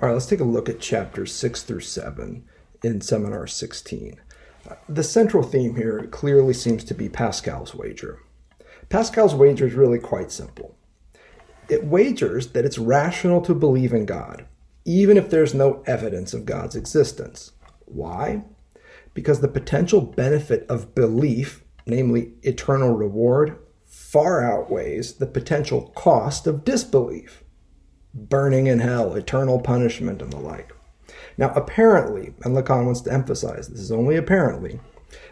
All right, let's take a look at chapters 6 through 7 in Seminar 16. The central theme here clearly seems to be Pascal's wager. Pascal's wager is really quite simple. It wagers that it's rational to believe in God, even if there's no evidence of God's existence. Why? Because the potential benefit of belief, namely eternal reward, far outweighs the potential cost of disbelief burning in hell, eternal punishment, and the like. Now, apparently, and Lacan wants to emphasize this is only apparently,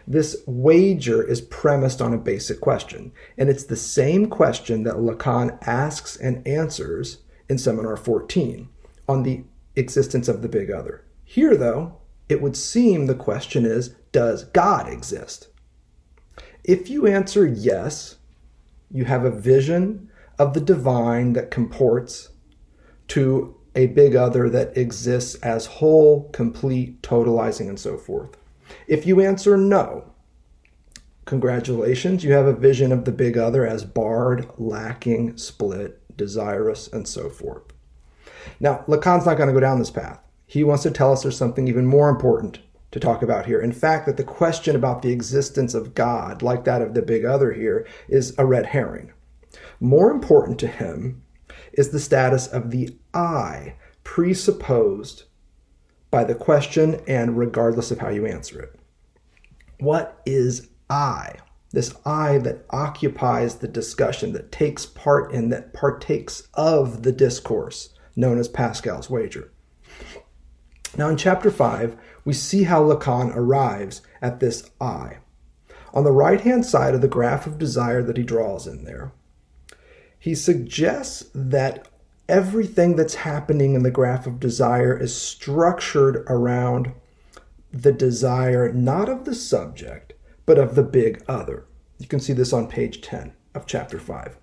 this wager is premised on a basic question. And it's the same question that Lacan asks and answers in Seminar 14 on the existence of the big other. Here, though, it would seem the question is Does God exist? If you answer yes, you have a vision of the divine that comports to a big other that exists as whole, complete, totalizing, and so forth. If you answer no, congratulations, you have a vision of the big other as barred, lacking, split, desirous, and so forth. Now, Lacan's not going to go down this path. He wants to tell us there's something even more important to talk about here. In fact, that the question about the existence of God, like that of the big other here, is a red herring. More important to him is the status of the I presupposed by the question and regardless of how you answer it. What is I? This I that occupies the discussion, that takes part in, that partakes of the discourse, known as Pascal's wager. Now, in chapter 5, we see how Lacan arrives at this I. On the right hand side of the graph of desire that he draws in there, he suggests that everything that's happening in the graph of desire is structured around the desire not of the subject, but of the big other. You can see this on page 10 of chapter 5.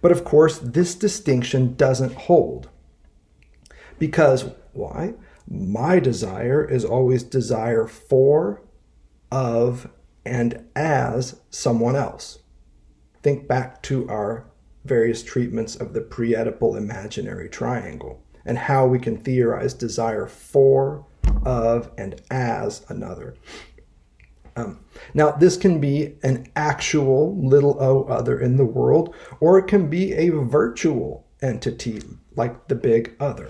But of course, this distinction doesn't hold. Because why? My desire is always desire for, of, and as someone else. Think back to our various treatments of the pre-Oedipal imaginary triangle and how we can theorize desire for, of, and as another. Um, now, this can be an actual little o other in the world, or it can be a virtual entity like the big other.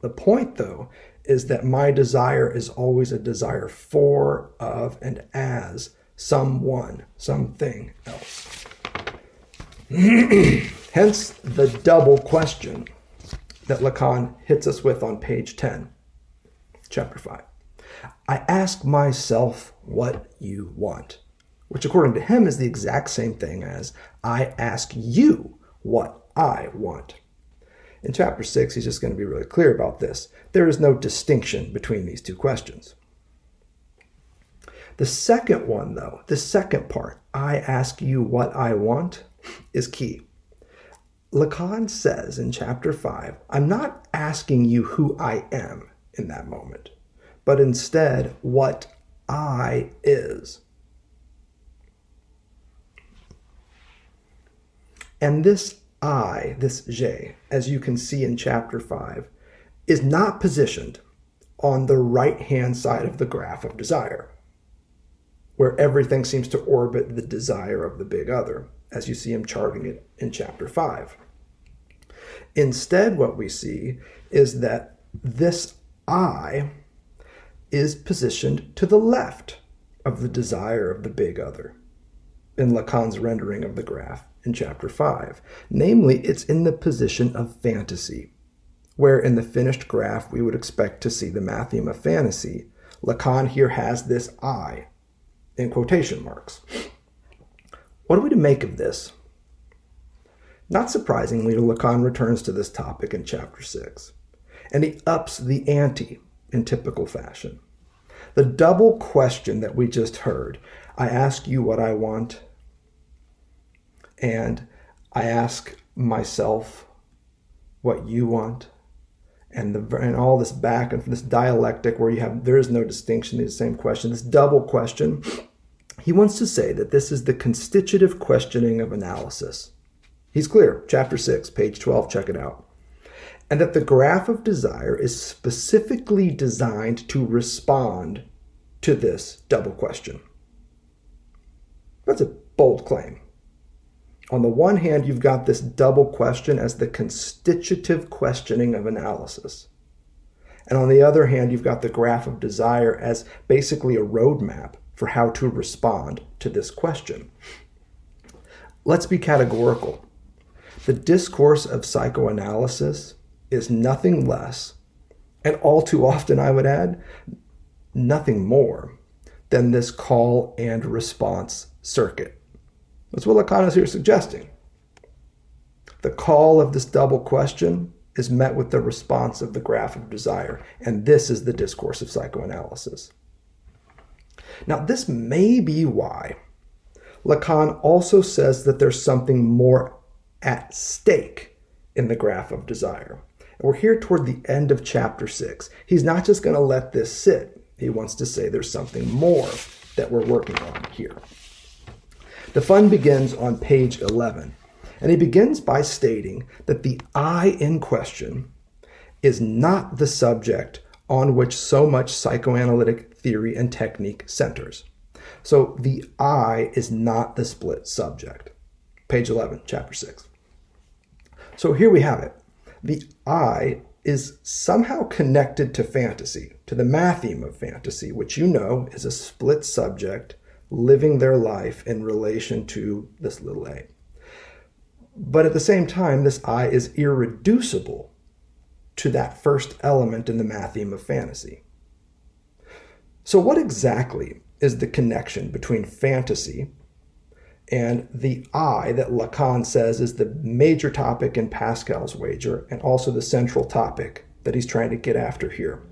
The point, though, is that my desire is always a desire for, of, and as someone, something else. Hence the double question that Lacan hits us with on page 10, chapter 5. I ask myself what you want, which according to him is the exact same thing as I ask you what I want. In chapter 6, he's just going to be really clear about this. There is no distinction between these two questions. The second one, though, the second part, I ask you what I want, is key. Lacan says in chapter 5, I'm not asking you who I am in that moment, but instead what I is. And this I, this J, as you can see in chapter 5, is not positioned on the right hand side of the graph of desire, where everything seems to orbit the desire of the big other as you see him charting it in chapter 5. Instead, what we see is that this I is positioned to the left of the desire of the big other in Lacan's rendering of the graph in chapter 5. Namely, it's in the position of fantasy, where in the finished graph we would expect to see the matheme of fantasy. Lacan here has this I in quotation marks. What are we to make of this? Not surprisingly, Lacan returns to this topic in chapter 6, and he ups the ante in typical fashion. The double question that we just heard I ask you what I want, and I ask myself what you want, and the and all this back and this dialectic where you have there is no distinction in the same question, this double question. He wants to say that this is the constitutive questioning of analysis. He's clear, chapter 6, page 12, check it out. And that the graph of desire is specifically designed to respond to this double question. That's a bold claim. On the one hand, you've got this double question as the constitutive questioning of analysis. And on the other hand, you've got the graph of desire as basically a roadmap for how to respond to this question. Let's be categorical. The discourse of psychoanalysis is nothing less, and all too often, I would add, nothing more than this call and response circuit. That's what Lacan is here suggesting. The call of this double question is met with the response of the graph of desire, and this is the discourse of psychoanalysis. Now, this may be why Lacan also says that there's something more at stake in the graph of desire. We're here toward the end of chapter six. He's not just going to let this sit, he wants to say there's something more that we're working on here. The fun begins on page 11, and he begins by stating that the I in question is not the subject on which so much psychoanalytic theory and technique centers. So the I is not the split subject. Page 11, chapter 6. So here we have it. The I is somehow connected to fantasy, to the matheme of fantasy, which you know is a split subject living their life in relation to this little a. But at the same time, this I is irreducible to that first element in the matheme of fantasy. So, what exactly is the connection between fantasy and the I that Lacan says is the major topic in Pascal's wager and also the central topic that he's trying to get after here?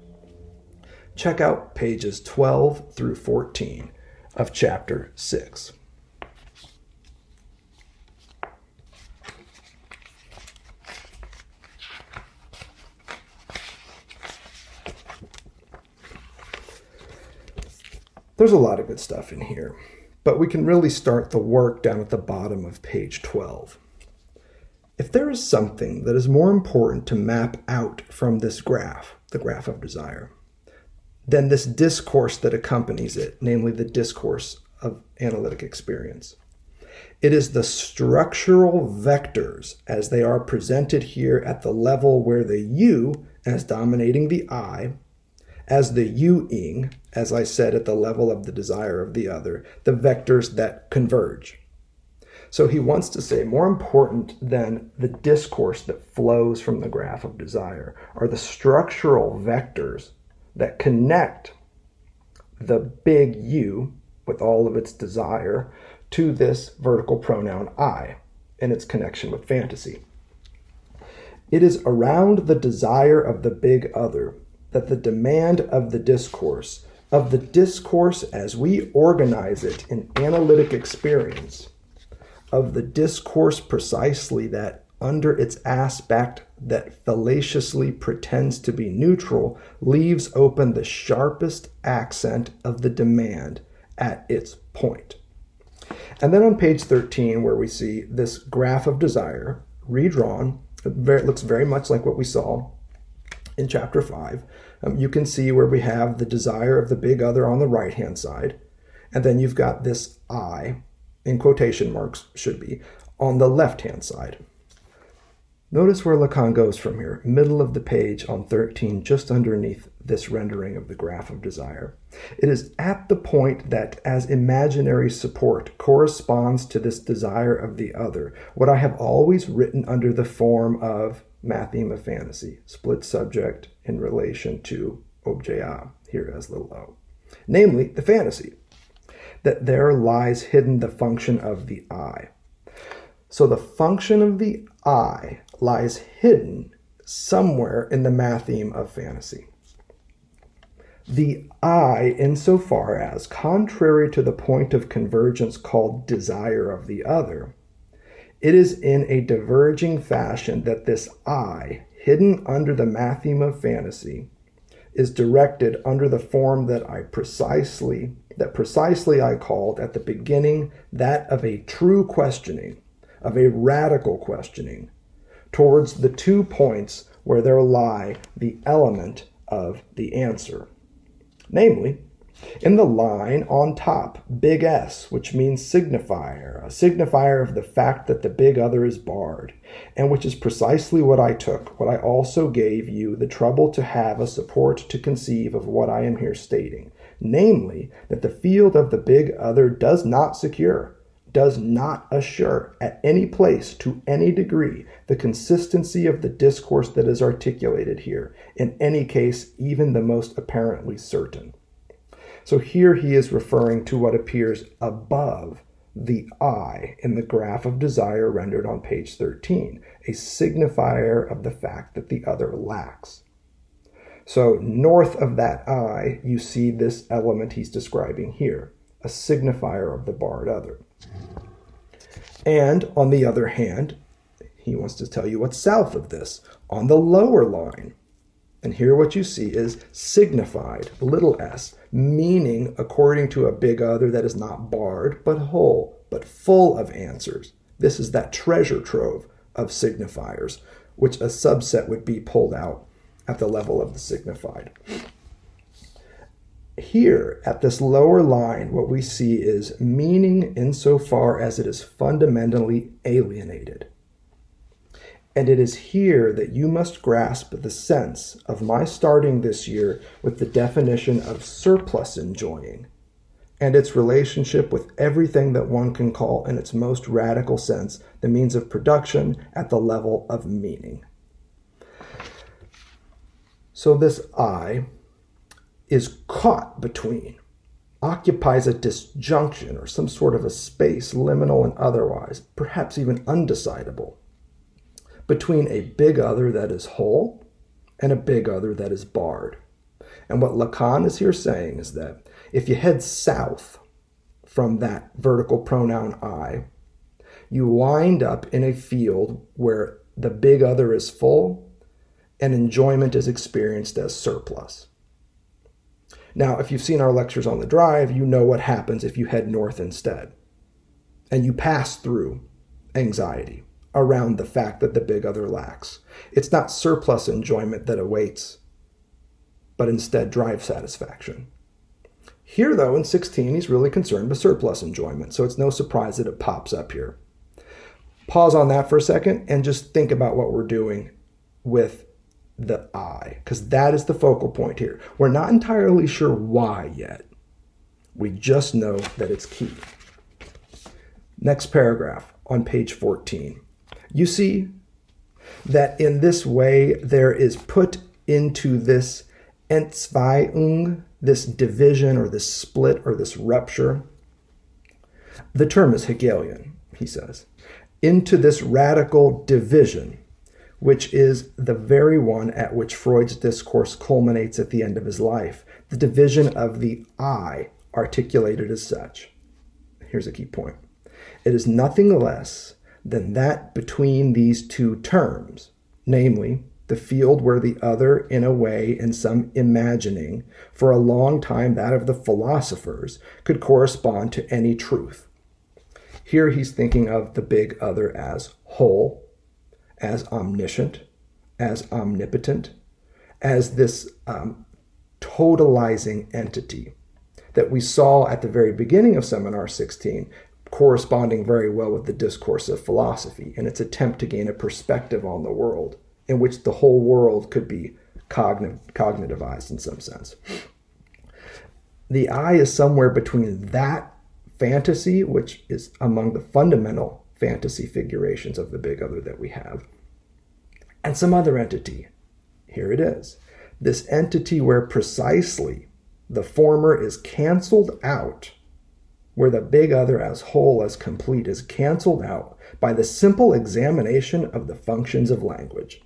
Check out pages 12 through 14 of chapter 6. There's a lot of good stuff in here, but we can really start the work down at the bottom of page 12. If there is something that is more important to map out from this graph, the graph of desire, than this discourse that accompanies it, namely the discourse of analytic experience. It is the structural vectors as they are presented here at the level where the you, as dominating the I, as the you-ing, as I said, at the level of the desire of the other, the vectors that converge. So he wants to say more important than the discourse that flows from the graph of desire are the structural vectors that connect the big U with all of its desire to this vertical pronoun I and its connection with fantasy. It is around the desire of the big other that the demand of the discourse, of the discourse as we organize it in analytic experience, of the discourse precisely that under its aspect that fallaciously pretends to be neutral leaves open the sharpest accent of the demand at its point. And then on page 13, where we see this graph of desire redrawn, it looks very much like what we saw in chapter 5. Um, you can see where we have the desire of the big other on the right hand side, and then you've got this I, in quotation marks should be, on the left hand side. Notice where Lacan goes from here, middle of the page on 13, just underneath this rendering of the graph of desire. It is at the point that, as imaginary support, corresponds to this desire of the other, what I have always written under the form of matheme of fantasy, split subject in relation to objet here as little o, namely the fantasy, that there lies hidden the function of the I. So the function of the I lies hidden somewhere in the matheme of fantasy. The I, insofar as, contrary to the point of convergence called desire of the other, it is in a diverging fashion that this I, hidden under the matheme of fantasy, is directed under the form that I precisely that precisely I called at the beginning that of a true questioning, of a radical questioning, towards the two points where there lie the element of the answer. Namely, in the line on top, big S, which means signifier, a signifier of the fact that the big other is barred, and which is precisely what I took, what I also gave you the trouble to have a support to conceive of what I am here stating, namely, that the field of the big other does not secure, does not assure at any place to any degree the consistency of the discourse that is articulated here, in any case, even the most apparently certain. So here he is referring to what appears above the I in the graph of desire rendered on page 13, a signifier of the fact that the other lacks. So north of that I, you see this element he's describing here, a signifier of the barred other. And on the other hand, he wants to tell you what's south of this, on the lower line. And here what you see is signified, little s, meaning according to a big other that is not barred, but whole, but full of answers. This is that treasure trove of signifiers, which a subset would be pulled out at the level of the signified. Here, at this lower line, what we see is meaning insofar as it is fundamentally alienated. And it is here that you must grasp the sense of my starting this year with the definition of surplus enjoying and its relationship with everything that one can call, in its most radical sense, the means of production at the level of meaning. So, this I is caught between, occupies a disjunction or some sort of a space, liminal and otherwise, perhaps even undecidable between a big other that is whole and a big other that is barred. And what Lacan is here saying is that if you head south from that vertical pronoun I, you wind up in a field where the big other is full and enjoyment is experienced as surplus. Now, if you've seen our lectures on the drive, you know what happens if you head north instead and you pass through anxiety around the fact that the big other lacks. It's not surplus enjoyment that awaits, but instead drive satisfaction. Here, though, in 16, he's really concerned with surplus enjoyment, so it's no surprise that it pops up here. Pause on that for a second and just think about what we're doing with the I, because that is the focal point here. We're not entirely sure why yet. We just know that it's key. Next paragraph on page 14. You see that in this way there is put into this Entzweiung, this division or this split or this rupture. The term is Hegelian, he says, into this radical division, which is the very one at which Freud's discourse culminates at the end of his life, the division of the I articulated as such. Here's a key point it is nothing less than that between these two terms, namely, the field where the other, in a way, in some imagining, for a long time that of the philosophers, could correspond to any truth. Here he's thinking of the big other as whole, as omniscient, as omnipotent, as this um, totalizing entity that we saw at the very beginning of Seminar 16 corresponding very well with the discourse of philosophy and its attempt to gain a perspective on the world in which the whole world could be cogn- cognitivized in some sense. The I is somewhere between that fantasy, which is among the fundamental fantasy figurations of the big other that we have, and some other entity. Here it is. This entity where precisely the former is canceled out where the big other as whole as complete is canceled out by the simple examination of the functions of language.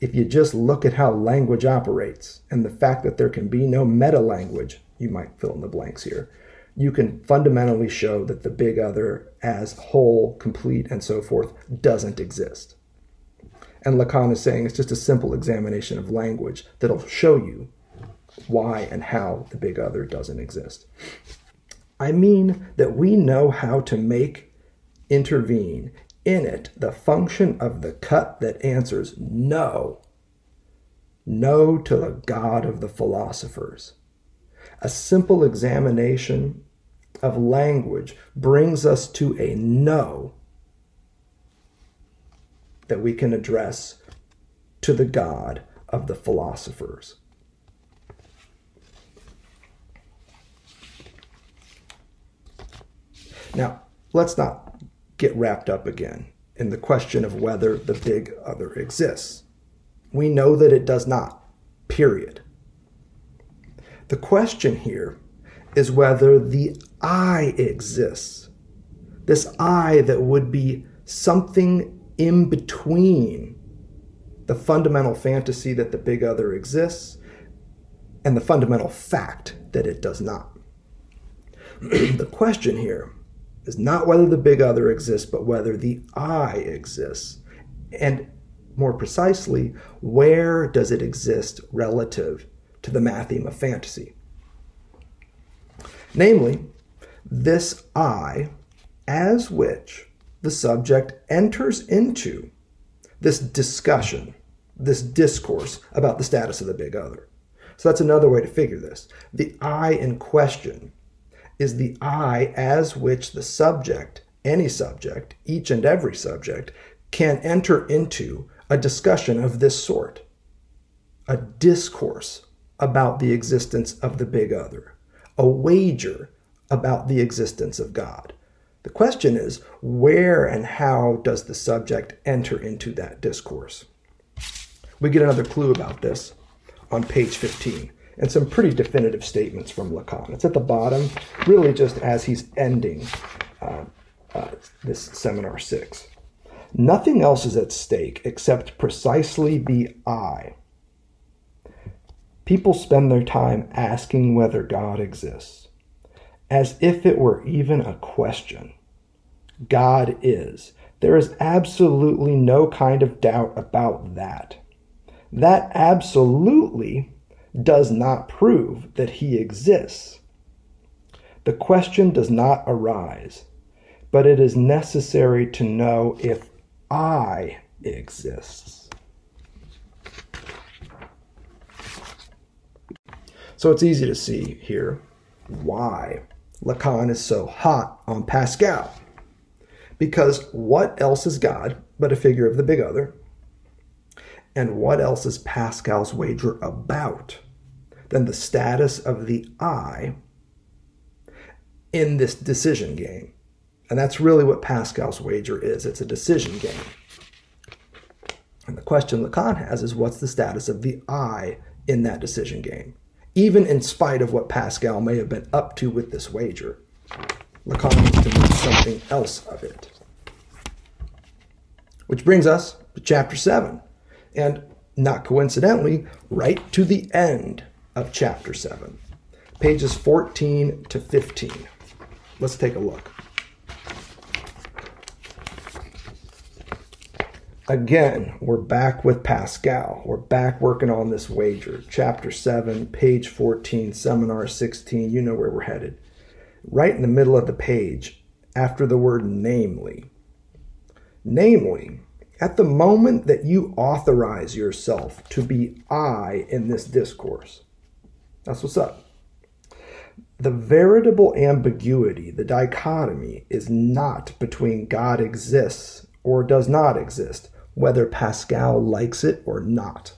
If you just look at how language operates and the fact that there can be no meta language, you might fill in the blanks here, you can fundamentally show that the big other as whole, complete, and so forth doesn't exist. And Lacan is saying it's just a simple examination of language that'll show you why and how the big other doesn't exist. I mean that we know how to make intervene in it the function of the cut that answers no. No to the God of the philosophers. A simple examination of language brings us to a no that we can address to the God of the philosophers. Now, let's not get wrapped up again in the question of whether the big other exists. We know that it does not, period. The question here is whether the I exists. This I that would be something in between the fundamental fantasy that the big other exists and the fundamental fact that it does not. the question here is not whether the big other exists, but whether the I exists. And more precisely, where does it exist relative to the matheme of fantasy? Namely, this I as which the subject enters into this discussion, this discourse about the status of the big other. So that's another way to figure this. The I in question is the I as which the subject, any subject, each and every subject, can enter into a discussion of this sort, a discourse about the existence of the big other, a wager about the existence of God. The question is where and how does the subject enter into that discourse? We get another clue about this on page 15 and some pretty definitive statements from Lacan. It's at the bottom, really just as he's ending uh, uh, this seminar six. Nothing else is at stake except precisely the I. People spend their time asking whether God exists, as if it were even a question. God is. There is absolutely no kind of doubt about that. That absolutely does not prove that he exists. The question does not arise, but it is necessary to know if I exists. So it's easy to see here why Lacan is so hot on Pascal. Because what else is God but a figure of the big other? And what else is Pascal's wager about than the status of the I in this decision game? And that's really what Pascal's wager is it's a decision game. And the question Lacan has is what's the status of the I in that decision game? Even in spite of what Pascal may have been up to with this wager, Lacan needs to make something else of it. Which brings us to chapter 7 and not coincidentally, right to the end of chapter 7, pages 14 to 15. Let's take a look. Again, we're back with Pascal. We're back working on this wager. Chapter 7, page 14, seminar 16. You know where we're headed. Right in the middle of the page, after the word namely. Namely, at the moment that you authorize yourself to be I in this discourse. That's what's up. The veritable ambiguity, the dichotomy, is not between God exists or does not exist, whether Pascal likes it or not.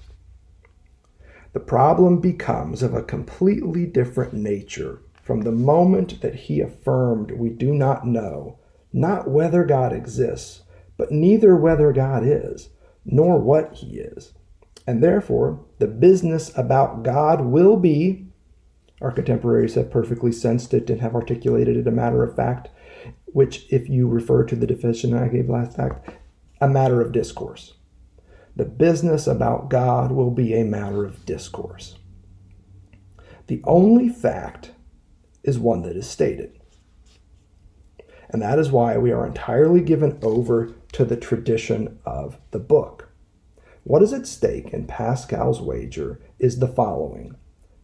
The problem becomes of a completely different nature from the moment that he affirmed we do not know, not whether God exists, but neither whether God is, nor what he is. And therefore, the business about God will be Our contemporaries have perfectly sensed it and have articulated it a matter of fact, which, if you refer to the definition I gave last fact, a matter of discourse. The business about God will be a matter of discourse. The only fact is one that is stated. And that is why we are entirely given over to the tradition of the book. What is at stake in Pascal's wager is the following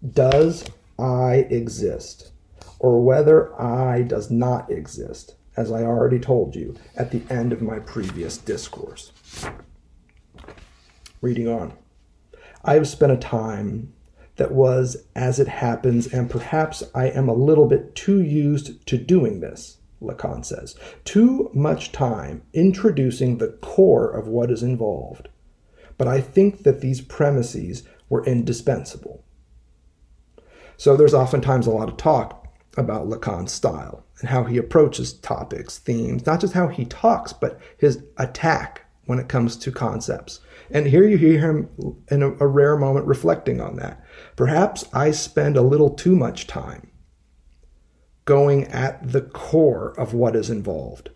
Does I exist? Or whether I does not exist, as I already told you at the end of my previous discourse. Reading on. I have spent a time that was as it happens, and perhaps I am a little bit too used to doing this, Lacan says. Too much time introducing the core of what is involved. But I think that these premises were indispensable. So there's oftentimes a lot of talk about Lacan's style and how he approaches topics, themes, not just how he talks, but his attack when it comes to concepts. And here you hear him in a, rare moment reflecting on that. Perhaps I spend a little too much time going at the core of what is involved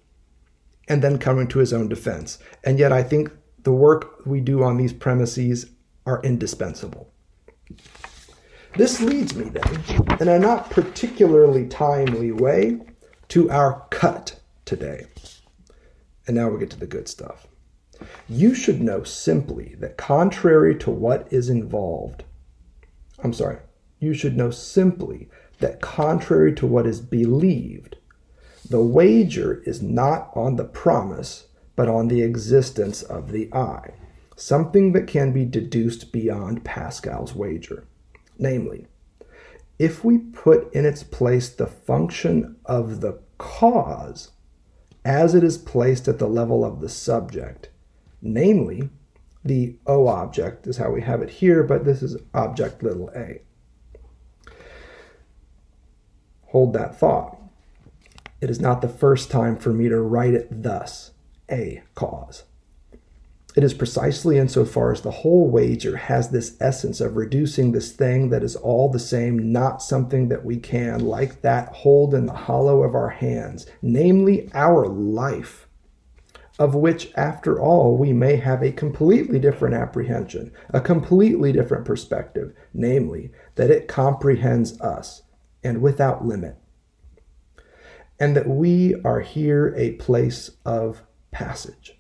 and then coming to his own defense. And yet, I think the work we do on these premises are indispensable. This leads me then, in a not particularly timely way, to our cut today. And now we get to the good stuff. You should know simply that contrary to what is involved, I'm sorry, you should know simply that contrary to what is believed, the wager is not on the promise, but on the existence of the I, something that can be deduced beyond Pascal's wager. Namely, if we put in its place the function of the cause as it is placed at the level of the subject, namely the O object is how we have it here, but this is object little a. Hold that thought. It is not the first time for me to write it thus, a cause. It is precisely insofar as the whole wager has this essence of reducing this thing that is all the same, not something that we can, like that, hold in the hollow of our hands, namely our life of which, after all, we may have a completely different apprehension, a completely different perspective, namely, that it comprehends us and without limit, and that we are here a place of passage.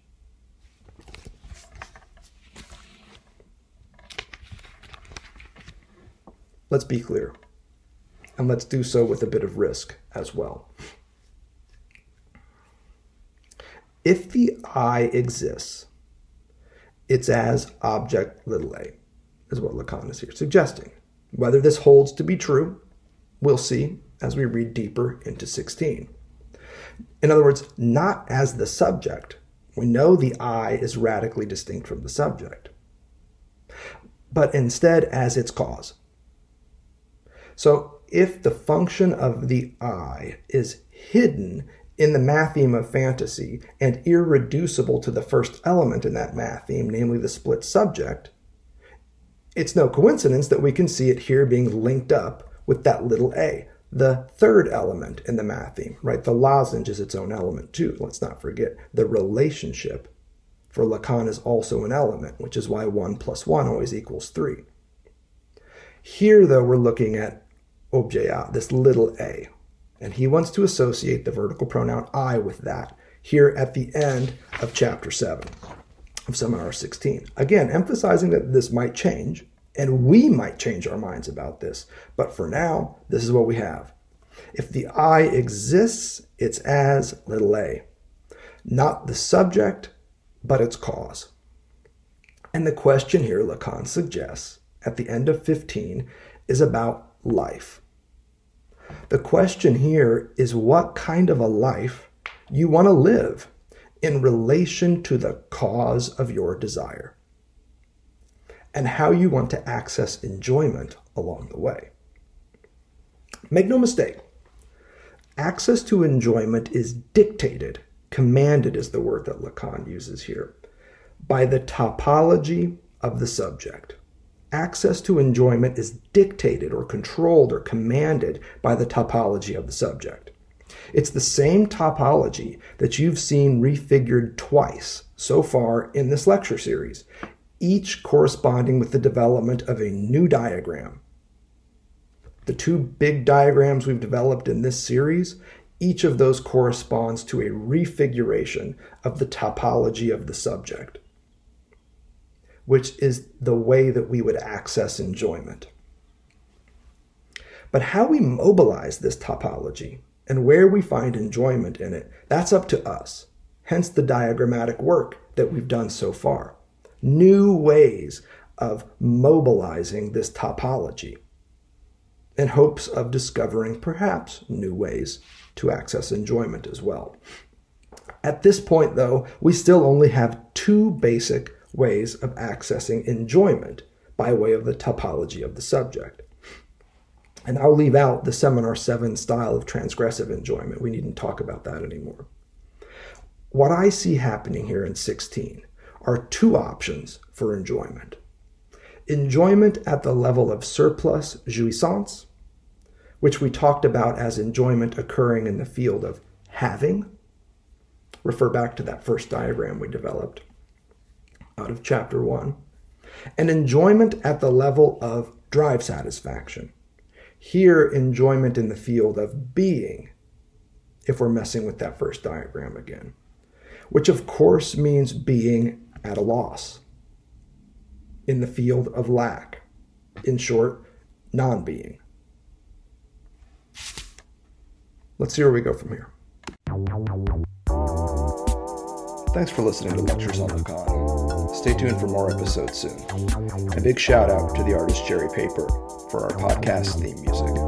Let's be clear, and let's do so with a bit of risk as well. If the I exists, it's as object little a, is what Lacan is here suggesting. Whether this holds to be true, we'll see as we read deeper into 16. In other words, not as the subject. We know the I is radically distinct from the subject, but instead as its cause. So if the function of the I is hidden in the matheme of fantasy and irreducible to the first element in that matheme, namely the split subject, it's no coincidence that we can see it here being linked up with that little a, the third element in the matheme, right? The lozenge is its own element too. Let's not forget the relationship for Lacan is also an element, which is why 1 plus 1 always equals 3. Here, though, we're looking at objet, a, this little a, and he wants to associate the vertical pronoun I with that here at the end of chapter 7 of Seminar 16. Again, emphasizing that this might change and we might change our minds about this. But for now, this is what we have. If the I exists, it's as little a, not the subject, but its cause. And the question here Lacan suggests at the end of 15 is about life. The question here is what kind of a life you want to live in relation to the cause of your desire and how you want to access enjoyment along the way. Make no mistake, access to enjoyment is dictated, commanded is the word that Lacan uses here, by the topology of the subject access to enjoyment is dictated or controlled or commanded by the topology of the subject. It's the same topology that you've seen refigured twice so far in this lecture series, each corresponding with the development of a new diagram. The two big diagrams we've developed in this series, each of those corresponds to a refiguration of the topology of the subject, which is the way that we would access enjoyment. But how we mobilize this topology and where we find enjoyment in it, that's up to us. Hence the diagrammatic work that we've done so far. New ways of mobilizing this topology in hopes of discovering perhaps new ways to access enjoyment as well. At this point, though, we still only have two basic ways of accessing enjoyment by way of the topology of the subject. And I'll leave out the Seminar 7 style of transgressive enjoyment. We needn't talk about that anymore. What I see happening here in 16 are two options for enjoyment enjoyment at the level of surplus jouissance, which we talked about as enjoyment occurring in the field of having. Refer back to that first diagram we developed out of chapter 1. And enjoyment at the level of drive satisfaction, here, enjoyment in the field of being, if we're messing with that first diagram again, which of course means being at a loss in the field of lack. In short, non being. Let's see where we go from here. Thanks for listening to Lectures on Lacan. Stay tuned for more episodes soon. A big shout out to the artist Jerry Paper for our podcast theme music.